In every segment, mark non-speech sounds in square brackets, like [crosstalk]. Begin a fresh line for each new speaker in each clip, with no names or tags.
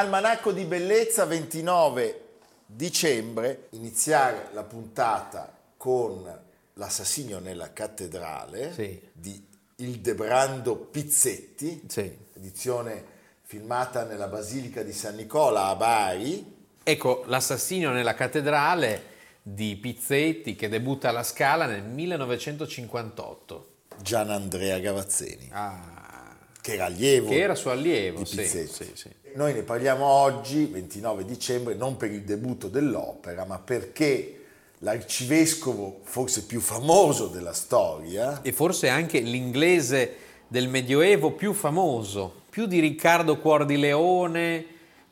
Almanacco di bellezza 29 dicembre, iniziare la puntata con l'assassinio nella cattedrale
sì.
di Ildebrando Pizzetti,
sì.
edizione filmata nella Basilica di San Nicola a Bari.
Ecco, l'assassinio nella cattedrale di Pizzetti che debutta alla Scala nel 1958.
Gian Andrea Gavazzeni.
Ah
che era allievo.
Che era suo allievo, sì, sì, sì.
Noi ne parliamo oggi, 29 dicembre, non per il debutto dell'opera, ma perché l'arcivescovo forse più famoso della storia.
E forse anche l'inglese del Medioevo più famoso, più di Riccardo Cuor di Leone,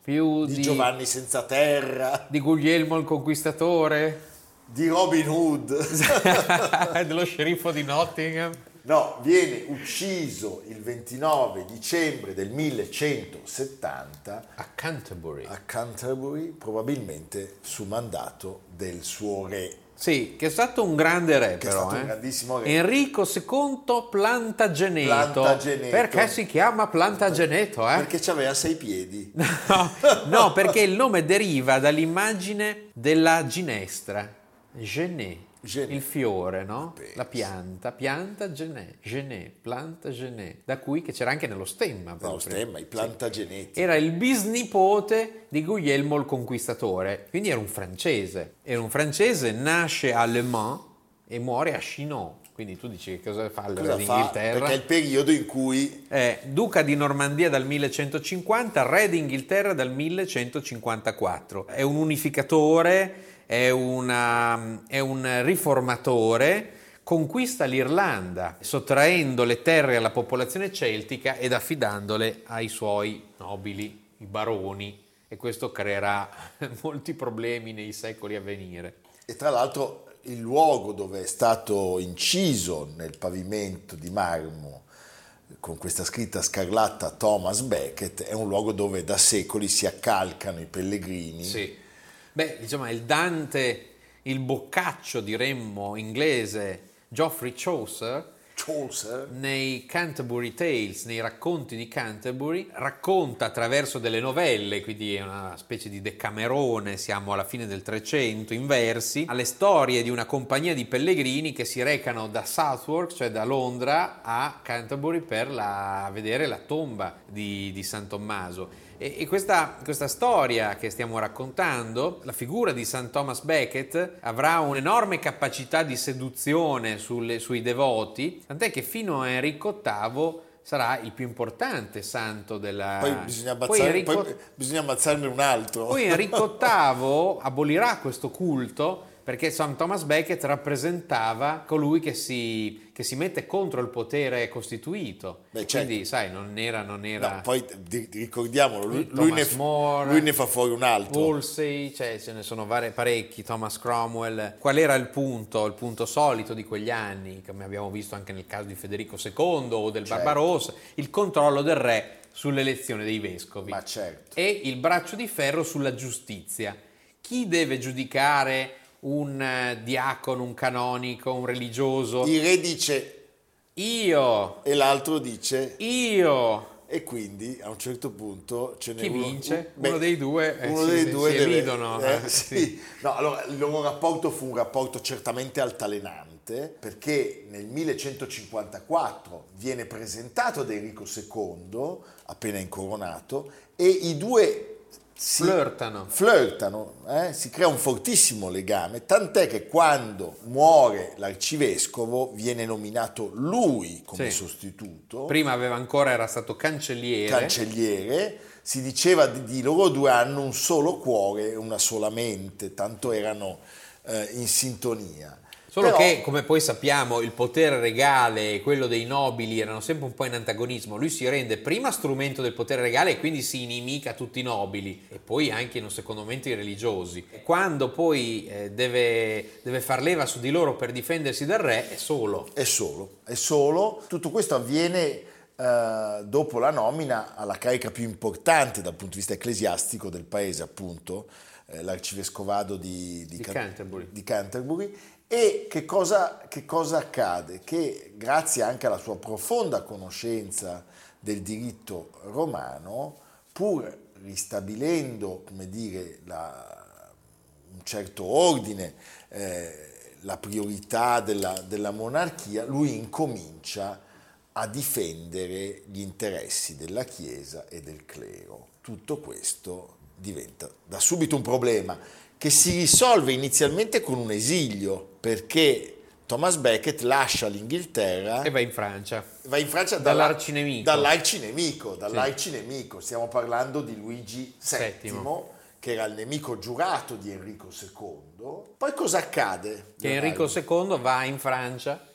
più
di,
di
Giovanni Senza Terra,
di Guglielmo il Conquistatore,
di Robin Hood, [laughs]
dello sceriffo di Nottingham.
No, viene ucciso il 29 dicembre del 1170
a Canterbury.
a Canterbury, probabilmente su mandato del suo re.
Sì, che è stato un grande re,
che
però.
È stato
eh?
un grandissimo re.
Enrico II Plantageneto.
Plantageneto.
Perché si chiama Plantageneto? Eh?
Perché aveva sei piedi. [laughs]
No, no, perché il nome deriva dall'immagine della ginestra. Genet.
Genet.
il fiore, no?
Penso.
La pianta, pianta genet, genet, planta genet, da cui che c'era anche nello stemma.
Nello
proprio.
stemma, i plantageneti.
Era il bisnipote di Guglielmo il Conquistatore, quindi era un francese. Era un francese, nasce a Le Mans e muore a Chinon. Quindi tu dici che cosa fa
fa?
d'Inghilterra?
Perché è il periodo in cui
È duca di Normandia dal 1150, re d'Inghilterra dal 1154. È un unificatore, è, una, è un riformatore, conquista l'Irlanda sottraendo le terre alla popolazione celtica ed affidandole ai suoi nobili, i baroni, e questo creerà [laughs] molti problemi nei secoli a venire.
E tra l'altro il luogo dove è stato inciso nel pavimento di marmo con questa scritta scarlatta Thomas Becket è un luogo dove da secoli si accalcano i pellegrini.
Sì. Beh, diciamo, il Dante, il boccaccio, diremmo, inglese, Geoffrey Chaucer,
Chaucer
nei Canterbury Tales, nei racconti di Canterbury, racconta attraverso delle novelle, quindi è una specie di decamerone, siamo alla fine del Trecento, in versi, alle storie di una compagnia di pellegrini che si recano da Southwark, cioè da Londra, a Canterbury per la, vedere la tomba di, di San Tommaso. E, questa, questa, storia che stiamo raccontando, la figura di St. Thomas Becket avrà un'enorme capacità di seduzione sulle, sui devoti, tant'è che fino a Enrico VIII sarà il più importante santo della...
Poi bisogna, ammazzare, poi Enrico... poi bisogna ammazzarne un altro.
Poi Enrico [laughs] VIII abolirà questo culto perché Sam Thomas Becket rappresentava colui che si, che si mette contro il potere costituito. Beh, certo. Quindi, sai, non era... Non era...
No, poi ricordiamolo, lui, lui, ne, More, lui, ne, fa fuori un altro.
Woolsey, cioè ce ne sono vari, parecchi, Thomas Cromwell. Qual era il punto, il punto solito di quegli anni, come abbiamo visto anche nel caso di Federico II o del certo. Barbarossa? Il controllo del re sull'elezione dei vescovi.
Ma certo.
E il braccio di ferro sulla giustizia. Chi deve giudicare un eh, diacono, un canonico, un religioso.
Il re dice
io
e l'altro dice
io.
E quindi a un certo punto ce n'è
Chi
uno,
vince? Beh, uno dei due,
eh, uno si, dei due
si
deve,
elidono.
Eh, eh, sì. No, allora il loro rapporto fu un rapporto certamente altalenante perché nel 1154 viene presentato ad Enrico II, appena incoronato, e i due
si flirtano,
flirtano eh? si crea un fortissimo legame, tant'è che quando muore l'arcivescovo viene nominato lui come sì. sostituto.
Prima aveva ancora, era stato cancelliere.
Cancelliere, si diceva di, di loro due hanno un solo cuore e una sola mente, tanto erano eh, in sintonia.
Solo Però, che, come poi sappiamo, il potere regale e quello dei nobili erano sempre un po' in antagonismo. Lui si rende prima strumento del potere regale e quindi si inimica tutti i nobili e poi anche in un secondo momento i religiosi. Quando poi eh, deve, deve far leva su di loro per difendersi dal re, è solo.
È solo, è solo. Tutto questo avviene Uh, dopo la nomina alla carica più importante dal punto di vista ecclesiastico del paese, appunto, eh, l'arcivescovado di, di,
di, Canterbury.
di, Canterbury. E che cosa, che cosa accade? Che grazie anche alla sua profonda conoscenza del diritto romano, pur ristabilendo come dire, la, un certo ordine, eh, la priorità della, della, monarchia, lui incomincia a difendere gli interessi della Chiesa e del clero. Tutto questo diventa da subito un problema che si risolve inizialmente con un esilio, perché Thomas Becket lascia l'Inghilterra
e va in Francia.
Va in Francia
dall'arcinemico.
Dall'arcinemico, dall'arcinemico. Stiamo parlando di Luigi VII, VII, che era il nemico giurato di Enrico II. Poi cosa accade?
Che Enrico II va in Francia,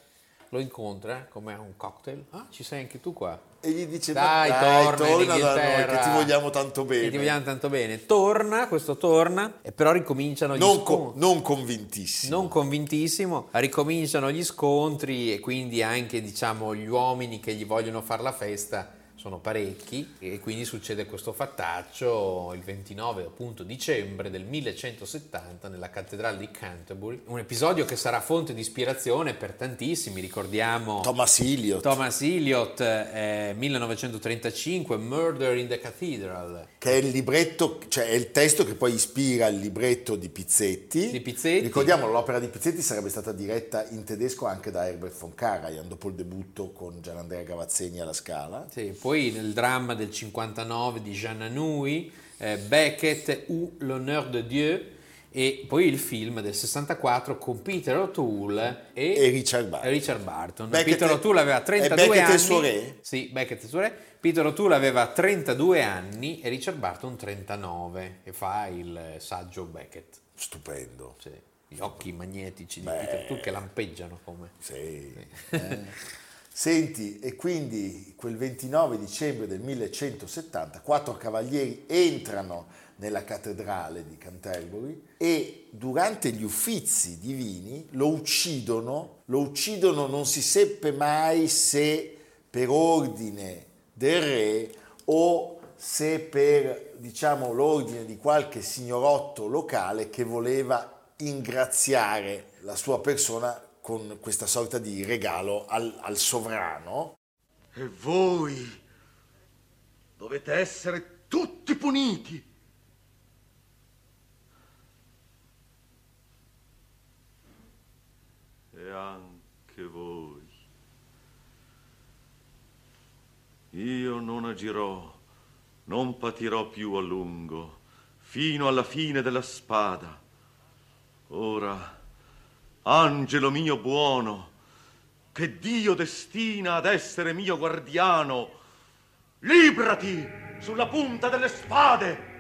lo incontra come un cocktail. Ah, ci sei anche tu qua
e gli dice
dai, dai torna, torna da noi
che ti vogliamo tanto bene.
Che ti vogliamo tanto bene. Torna, questo torna e però ricominciano gli
non
scontri.
Co- non convintissimo.
Non convintissimo, ricominciano gli scontri e quindi anche diciamo gli uomini che gli vogliono fare la festa sono parecchi e quindi succede questo fattaccio il 29 appunto dicembre del 1170 nella cattedrale di Canterbury, un episodio che sarà fonte di ispirazione per tantissimi, ricordiamo
Thomas Eliot,
Thomas Eliot eh, 1935 Murder in the Cathedral,
che è il libretto, cioè è il testo che poi ispira il libretto di Pizzetti.
Di Pizzetti.
Ricordiamo l'opera di Pizzetti sarebbe stata diretta in tedesco anche da Herbert von Karajan dopo il debutto con Gianandrea Gavazzeni alla Scala.
Sì, poi poi nel dramma del 59 di Jean Anouilh, eh, Beckett ou l'honneur de Dieu e poi il film del 64 con Peter O'Toole e,
e Richard Barton.
Richard Barton. Peter O'Toole aveva 32
Beckett
anni.
il suo re?
Sì, Beckett il suo re. Peter O'Toole aveva 32 anni e Richard Barton 39 e fa il saggio Beckett.
Stupendo.
Sì. Gli occhi magnetici di Beh, Peter O'Toole che lampeggiano come.
Sì. sì. Eh. [laughs] Senti, e quindi quel 29 dicembre del 1170 quattro cavalieri entrano nella cattedrale di Canterbury e durante gli uffizi divini lo uccidono, lo uccidono non si seppe mai se per ordine del re o se per diciamo l'ordine di qualche signorotto locale che voleva ingraziare la sua persona con questa sorta di regalo al, al sovrano.
E voi dovete essere tutti puniti.
E anche voi. Io non agirò, non patirò più a lungo, fino alla fine della spada. Ora Angelo mio buono, che Dio destina ad essere mio guardiano, librati sulla punta delle spade!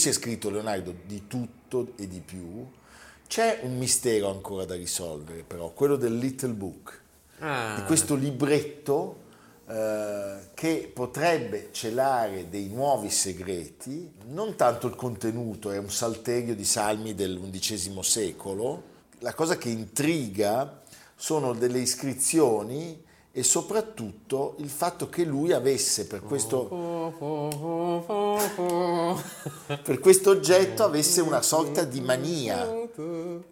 Si è scritto Leonardo di tutto e di più. C'è un mistero ancora da risolvere, però, quello del Little Book,
Ah.
di questo libretto eh, che potrebbe celare dei nuovi segreti, non tanto il contenuto, è un salterio di salmi dell'undicesimo secolo. La cosa che intriga sono delle iscrizioni e soprattutto il fatto che lui avesse per questo, per questo oggetto avesse una sorta di mania,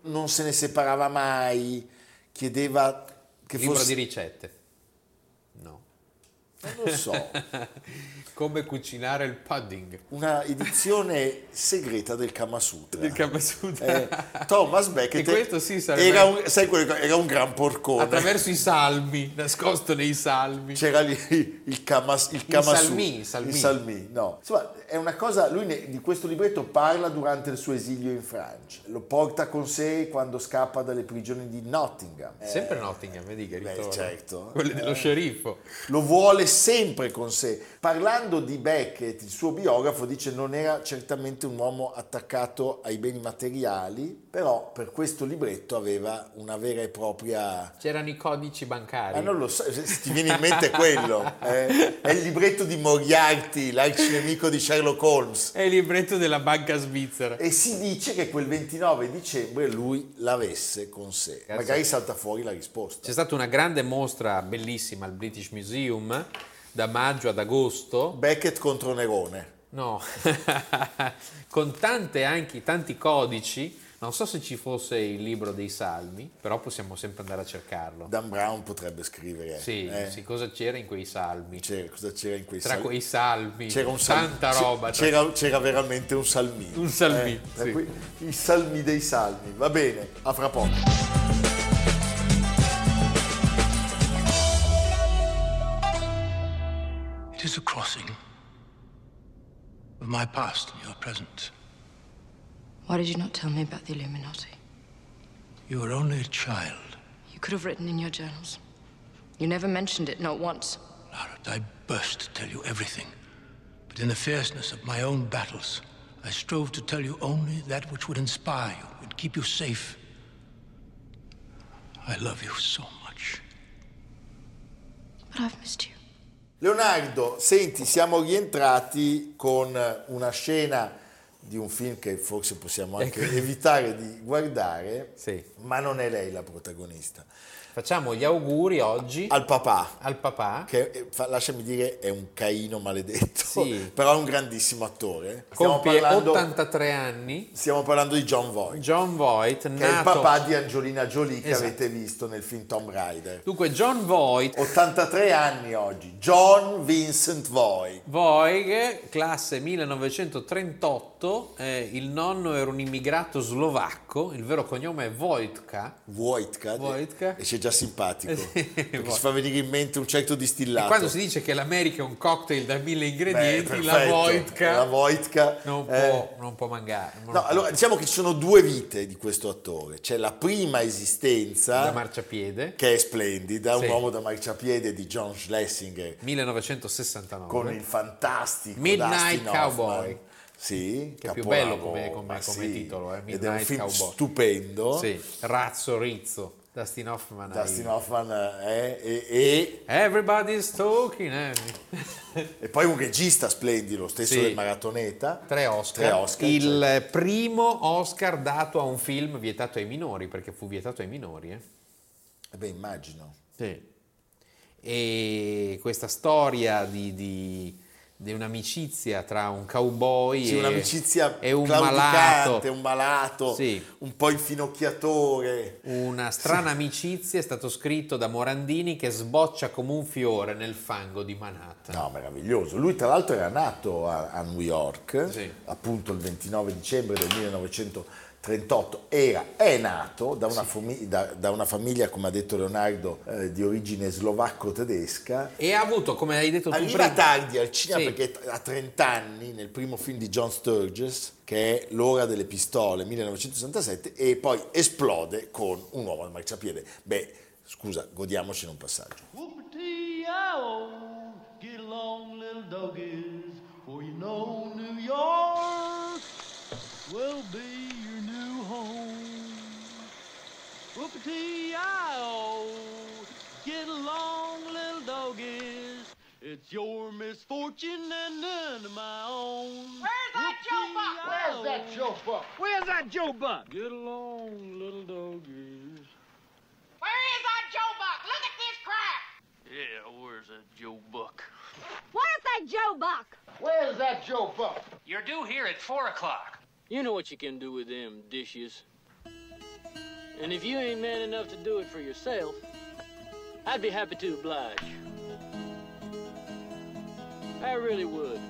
non se ne separava mai, chiedeva che
Libro
fosse...
di ricette. No.
Non lo so, [laughs]
Come cucinare il pudding.
una edizione segreta del Kama Sutra.
Del Kama Sutra.
Eh, Thomas Becket
E questo sì
era, un, quello era un gran porcone.
Attraverso i salmi, nascosto nei salmi.
C'era lì il Kama, il Kama Su-
Salmi, Salmi.
il Salmi, no. Insomma, è una cosa, lui ne- di questo libretto parla durante il suo esilio in Francia, lo porta con sé quando scappa dalle prigioni di Nottingham. Eh,
Sempre Nottingham, vedi che
beh,
ritorno.
certo.
Quelli dello
Eh.
sceriffo.
lo vuole sempre con sé. Parlando di Beckett, il suo biografo dice non era certamente un uomo attaccato ai beni materiali, però per questo libretto aveva una vera e propria...
C'erano i codici bancari.
Ma non lo so, se ti viene in mente quello. eh. È il libretto di Moriarty, l'arcinemico di Sherlock Holmes.
È il libretto della banca svizzera.
E si dice che quel 29 dicembre lui l'avesse con sé.
Grazie.
Magari salta fuori la risposta.
C'è stata una grande mostra bellissima al British Museum da maggio ad agosto.
Beckett contro Nerone.
No, [laughs] con tante anche, tanti codici. Non so se ci fosse il libro dei salmi, però possiamo sempre andare a cercarlo.
Dan Brown potrebbe scrivere.
Sì,
eh.
sì, cosa c'era in quei salmi?
C'era, cosa c'era in quei
Tra
salmi?
quei salmi,
C'era un sal-
tanta roba. tra-
C'era, c'era veramente un salmino.
Un salmino,
tra
sì.
I salmi dei salmi. Va bene, a fra poco.
Of my past and your present.
Why did you not tell me about the Illuminati?
You were only a child.
You could have written in your journals. You never mentioned it, not once.
Lara, I burst to tell you everything. But in the fierceness of my own battles, I strove to tell you only that which would inspire you and keep you safe. I love you so much.
But I've missed you.
Leonardo, senti, siamo rientrati con una scena di un film che forse possiamo anche evitare di guardare,
Sì.
ma non è lei la protagonista.
Facciamo gli auguri oggi
Al papà,
al papà.
che eh, lasciami dire è un caino maledetto,
Sì. [laughs]
però è un grandissimo attore. Stiamo
Compie
parlando,
83 anni.
stiamo parlando di John Voight,
John Voight,
che è il
nato...
papà di Angelina Jolie che
Esatto.
avete visto nel film Tomb Raider.
Dunque, John Voight
83 anni oggi, John Vincent Voight.
Voig, classe 1938, eh, il nonno era un immigrato slovacco, il vero cognome è Wojtka.
Wojtka,
Wojtka.
e c'è già simpatico [laughs]
Sì,
perché si fa venire in mente un certo
E
distillato
quando si dice che l'America è un cocktail da mille
Beh,
ingredienti, la
perfetto.
Wojtka
la Wojtka,
non,
eh,
può, non può mangiare. non
no,
può.
allora diciamo che ci sono due vite di questo attore c'è la prima
da
esistenza
marciapiede,
che è splendida un
Sì.
uomo da marciapiede di John Schlesinger
1969.
con il fantastico
Midnight
Dustin Hoffman.
Cowboy.
Sì,
Che è più bello come- come- come titolo, eh,
ed è un
Midnight
film
Cowboy.
stupendo
Sì, Razzo Rizzo, Dustin Hoffman. hai-
Dustin Hoffman è, e, e-
Everybody's talking. eh. [laughs]
e poi un regista splendido lo stesso
Sì.
del Maratoneta
Tre Oscar.
Tre Oscar,
Il
certo.
primo Oscar dato a un film vietato ai minori, perché fu vietato ai minori. eh.
Eh beh, immagino.
Sì. E questa storia di, di- di un'amicizia tra un cowboy
Sì,
e,
un'amicizia
e un malato.
un malato,
Sì.
un po' infinocchiatore.
Una strana amicizia è stato scritto da Morandini che sboccia come un fiore nel fango di Manhattan.
No, meraviglioso. Lui tra l'altro era nato a, a New York,
Sì.
appunto il 29 dicembre del 1938. Era, è nato da una, fami- da- da una famiglia, come ha detto Leonardo, eh, di origine slovacco-tedesca.
E ha avuto, come hai detto tu
Arriva
prima,
tardi al cinema
Sì.
perché ha 30 anni nel primo film di John Sturges, che è L'ora delle pistole, 1967, e poi esplode con un uomo al marciapiede. Beh, scusa, godiamocene un passaggio.
Whoopity-ow, misfortune and none my own.
Where's that Joe Buck?
Where's that Joe Buck?
Where's that Joe Buck?
Get along, little doggies.
Where is that Joe Buck? Look at this crap!
Yeah, where's that Joe Buck?
Where's that Joe Buck?
Where's that Joe Buck?
You're due here at 4 o'clock.
You know what you can do with them dishes. And if you ain't man enough to do it for yourself, I'd be happy to oblige. I really would.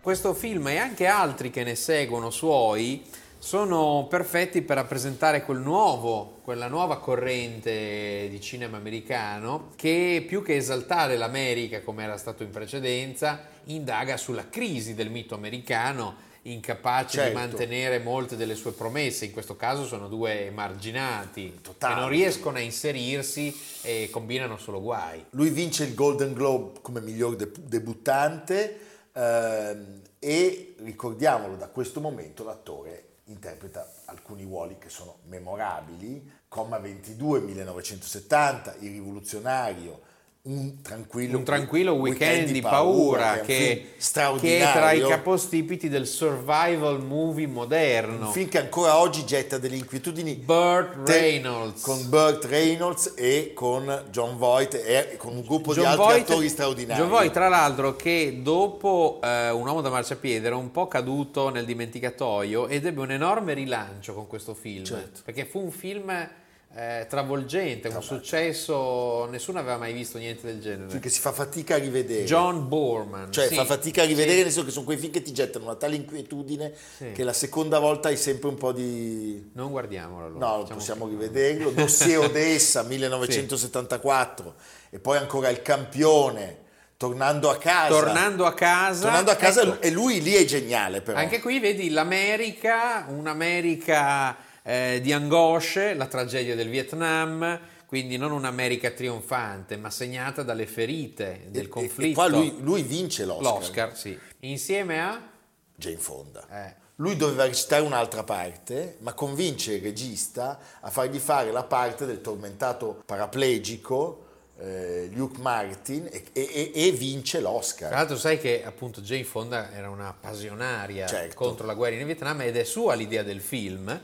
Questo film e anche altri che ne seguono suoi sono perfetti per rappresentare quel nuovo, quella nuova corrente di cinema americano che più che esaltare l'America come era stato in precedenza, indaga sulla crisi del mito americano incapace
Certo.
di mantenere molte delle sue promesse, in questo caso sono due emarginati
Totale.
che non riescono a inserirsi e combinano solo guai.
Lui vince il Golden Globe come miglior de- debuttante ehm, e ricordiamolo da questo momento l'attore interpreta alcuni ruoli che sono memorabili, Comma 22 1970, Il rivoluzionario, un tranquillo,
un tranquillo weekend di paura,
è un film
che, che è
straordinario.
tra i capostipiti del survival movie moderno.
un film che ancora oggi getta delle inquietudini
Burt Reynolds.
con Burt Reynolds e con John Voight e con un gruppo di
John
altri
Voight-
attori straordinari.
John Voight, tra l'altro, che dopo eh, Un uomo da marciapiede era un po' caduto nel dimenticatoio ed ebbe un enorme rilancio con questo film.
Certo.
Perché fu un film eh, travolgente, un successo, nessuno aveva mai visto niente del genere.
film che si fa fatica a rivedere.
John Borman.
Cioè,
sì,
fa fatica a rivedere,
sì.
nel senso che sono quei film che ti gettano una tale inquietudine
Sì.
che la seconda volta hai sempre un po' di...
Non guardiamolo allora.
No,
diciamo
possiamo
che-
rivederlo. Dossier [laughs] Odessa, 1974. E poi ancora Il Campione, Tornando a casa.
Tornando a casa.
Tornando a casa
ecco.
e lui lì è geniale però.
Anche qui vedi l'America, un'America eh, di angosce, la tragedia del Vietnam, quindi non un'America trionfante, ma segnata dalle ferite del
E-
conflitto.
E qua lui, lui vince l'Oscar.
L'Oscar, sì. Insieme a...
Jane Fonda.
Eh.
Lui doveva recitare un'altra parte, ma convince il regista a fargli fare la parte del tormentato paraplegico eh, Luke Martin e, e- e vince
Tra
l'Oscar.
l'altro sai che appunto Jane Fonda era una passionaria
Certo.
contro la guerra in Vietnam ed è sua l'idea del film.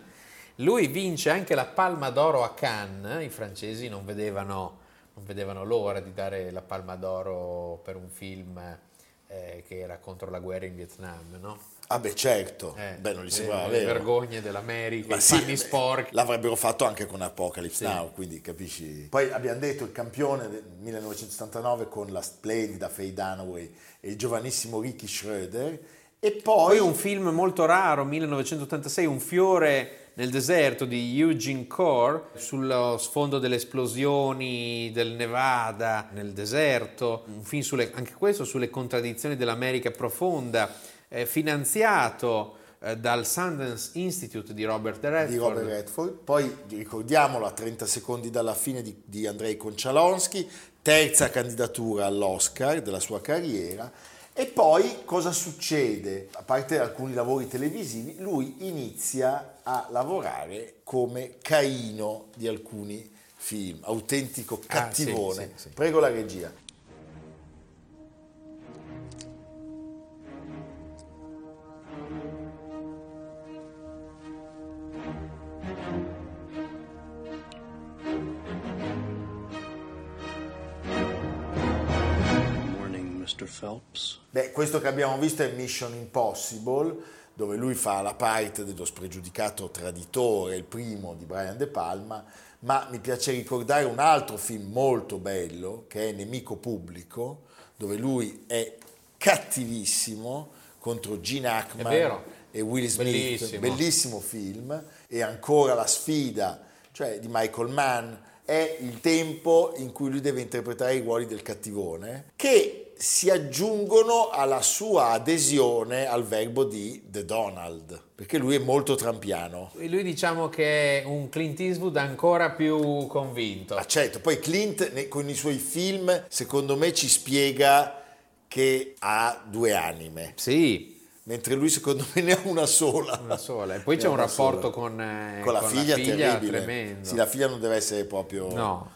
Lui vince anche la Palma d'Oro a Cannes, i francesi non vedevano, non vedevano l'ora di dare la Palma d'Oro per un film eh, che era contro la guerra in Vietnam, no?
Ah beh certo,
Eh,
beh non gli
le-
sembrava
le
vero.
vergogne dell'America,
Ma
i
sì,
panni sporchi.
L'avrebbero fatto anche con Apocalypse
Sì.
Now, quindi capisci. Poi abbiamo detto il campione del 1979 con la splendida Faye Dunaway e il giovanissimo Ricky Schroeder. E poi,
Poi un film molto raro, 1986, Un fiore nel deserto di Eugene Core, sullo sfondo delle esplosioni del Nevada nel deserto, un film sulle, anche questo sulle contraddizioni dell'America profonda, eh, finanziato eh, dal Sundance Institute di Robert Redford.
di Robert Redford. Poi ricordiamolo a 30 secondi dalla fine di, di Andrei Konchalonsky, terza candidatura all'Oscar della sua carriera. E poi cosa succede? A parte alcuni lavori televisivi, lui inizia a lavorare come Caino di alcuni film, autentico
Ah, sì,
cattivone.
sì, sì.
Prego la regia. Questo che abbiamo visto è Mission Impossible, dove lui fa la parte dello spregiudicato traditore, il primo di Brian De Palma, ma mi piace ricordare un altro film molto bello, che è Nemico Pubblico, dove lui è cattivissimo contro Gene Hackman e Will Smith.
Bellissimo.
Bellissimo film. E ancora la sfida, cioè di Michael Mann, è il tempo in cui lui deve interpretare i ruoli del cattivone, che si aggiungono alla sua adesione al verbo di The Donald, perché lui è molto trampiano.
E lui diciamo che è un Clint Eastwood ancora più convinto.
Ah, certo, poi Clint con i suoi film, secondo me, ci spiega che ha due anime,
Sì,
mentre lui secondo me [laughs] ne ha una sola.
una sola. E poi
Ne
c'è un rapporto con, eh,
con la figlia, terribile.
tremendo.
Sì, la figlia non deve essere proprio...
No,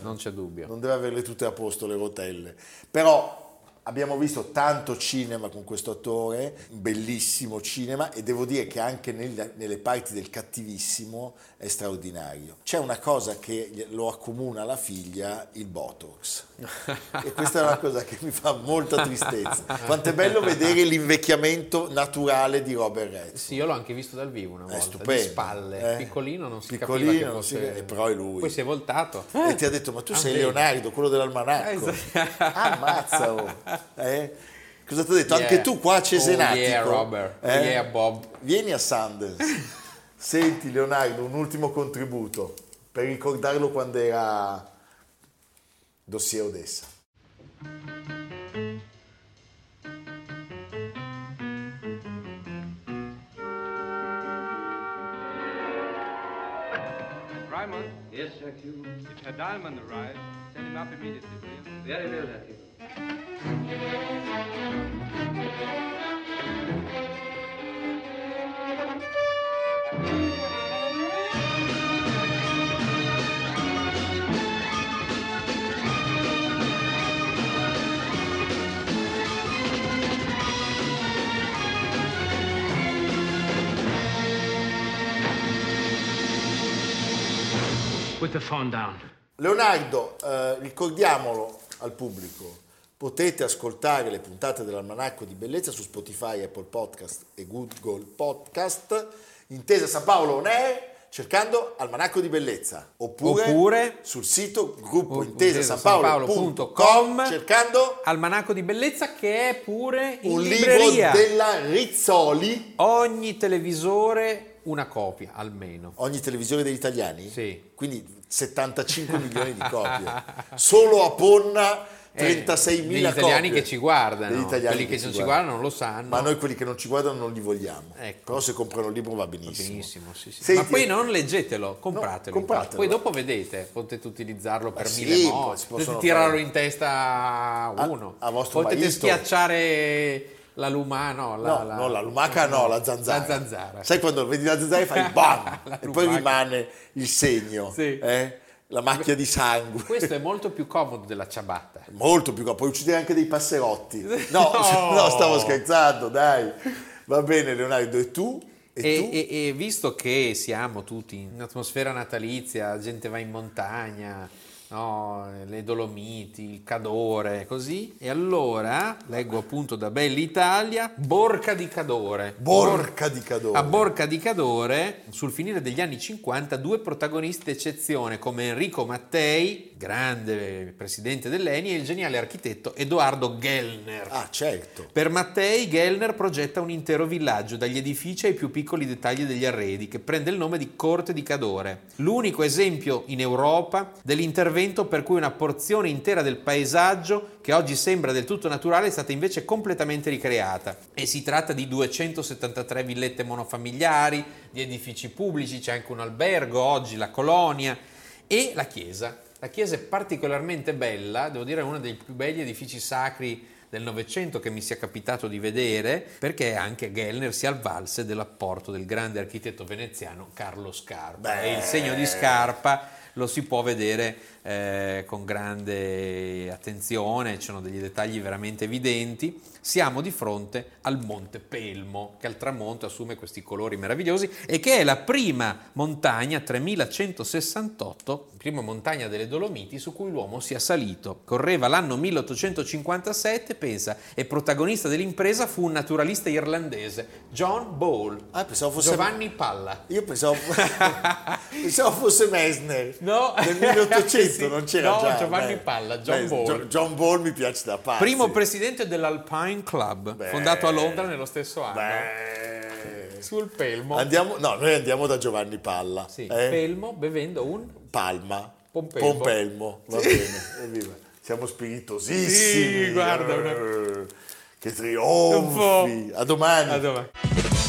non c'è dubbio.
non deve averle tutte a posto le rotelle. Però abbiamo visto tanto cinema con questo attore, un bellissimo cinema e devo dire che anche nel- nelle parti del cattivissimo è straordinario. C'è una cosa che lo accomuna alla figlia, il Botox. E questa è una cosa che mi fa molta tristezza. Quanto è bello vedere l'invecchiamento naturale di Robert Redford.
Sì, io l'ho anche visto dal vivo una
È
volta,
stupendo,
di spalle,
eh?
piccolino, non si
Piccolino,
che
non si-
fosse...
e però è lui.
Poi si è voltato.
E ti ha detto, ma tu
Ah,
sei. Leonardo, quello dell'almanacco.
Eh, esatto.
Ammazza, oh. [laughs] Eh? Cosa ti ha detto?
Yeah.
Anche tu qua a Cesenatico.
Oh, yeah, Robert.
Eh?
Yeah, Bob.
Vieni a Sundance. [laughs] Senti Leonardo, un ultimo contributo per ricordarlo quando era dossier Odessa.
Raymond? Yes, Hercule? If Herr Dahlmann arrives, send him up immediately, will you? Very well, Hercule.
Leonardo, eh, ricordiamolo al pubblico, potete ascoltare le puntate dell'Almanacco di Bellezza su Spotify, Apple Podcast e Google Podcast, Intesa San Paolo On Air, cercando Almanacco di Bellezza, oppure,
Oppure-
sul sito gruppo
o-
intesa
intesa
San Paolo.com, cercando
Almanacco di bellezza che è pure in
un
libreria.
libro della Rizzoli,
Ogni televisore una copia almeno.
ogni televisore degli italiani,
Sì.
quindi 75 milioni di copie, [laughs] solo a Ponna 36.000
degli italiani che ci guardano, quelli che, non ci
guardano.
non lo sanno.
Ma noi quelli che non ci guardano non li vogliamo.
Ecco.
Però se comprano il libro va benissimo.
Benissimo, sì, sì.
Senti-
ma poi non leggetelo, compratelo.
No, compratelo.
Poi dopo vedete, potete utilizzarlo per
sì,
mille modi, potete tirarlo
fare-
in testa a uno,
a vostro
potete
maestro.
schiacciare la luma, no, la,
No, no, la lumaca no, la zanzara.
La zanzara.
Sai quando vedi la zanzara e fai [laughs] bam
La
e poi rimane il segno,
Sì.
eh? La macchia di sangue.
Questo è molto più comodo della ciabatta.
Molto più, puoi uccidere anche dei passerotti. [laughs] No,
No. [laughs]
no, stavo scherzando, dai. Va bene Leonardo, e tu? E,
E, e- e visto che siamo tutti in atmosfera natalizia, la gente va in montagna, no, le Dolomiti, il Cadore, così, e allora leggo appunto da Belli Italia, Borca di Cadore.
Borca di Cadore.
A Borca di Cadore, sul finire degli anni 50, due protagonisti d'eccezione come Enrico Mattei, grande presidente dell'ENI, e il geniale architetto Edoardo Gellner.
Ah, certo.
Per Mattei, Gellner progetta un intero villaggio, dagli edifici ai più piccoli dettagli degli arredi, che prende il nome di Corte di Cadore. L'unico esempio in Europa dell'intervento per cui una porzione intera del paesaggio, che oggi sembra del tutto naturale, è stata invece completamente ricreata. E si tratta di 273 villette monofamiliari, di edifici pubblici, c'è anche un albergo, oggi la colonia, e la chiesa. La chiesa è particolarmente bella, devo dire è uno dei più belli edifici sacri del Novecento che mi sia capitato di vedere, perché anche Gellner si avvalse dell'apporto del grande architetto veneziano Carlo Scarpa. E il segno di Scarpa lo si può vedere eh, con grande attenzione, ci sono degli dettagli veramente evidenti. Siamo di fronte al Monte Pelmo, che al tramonto assume questi colori meravigliosi e che è la prima montagna 3168, prima montagna delle Dolomiti su cui l'uomo sia salito. Correva l'anno 1857, pensa, e protagonista dell'impresa fu un naturalista irlandese, John Ball.
Ah, pensavo fosse...
Giovanni Palla.
Io pensavo, [laughs] [laughs] pensavo fosse Messner.
No.
Nel 1800 [laughs]
Sì.
non c'era
No,
già.
Giovanni
beh.
Palla, John
Beh,
Ball.
John Ball mi piace da pazzi.
Primo presidente dell'Alpine Club,
Beh.
fondato a Londra nello stesso anno. Sul Pelmo.
Andiamo, no, noi andiamo da Giovanni Palla.
Sì,
eh?
Pelmo bevendo un
Palma.
Pompelmo.
Pompelmo, va bene, evviva. Siamo spiritosissimi.
Sì, guarda, una-
Eh, Che trionfi. A domani.
A domani.